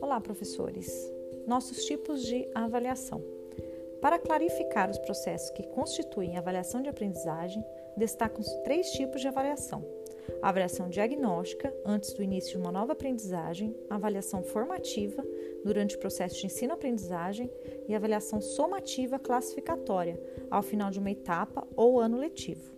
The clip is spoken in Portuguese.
Olá, professores. Nossos tipos de avaliação. Para clarificar os processos que constituem a avaliação de aprendizagem, destacam-se três tipos de avaliação: a avaliação diagnóstica, antes do início de uma nova aprendizagem, a avaliação formativa, durante o processo de ensino-aprendizagem, e a avaliação somativa classificatória, ao final de uma etapa ou ano letivo.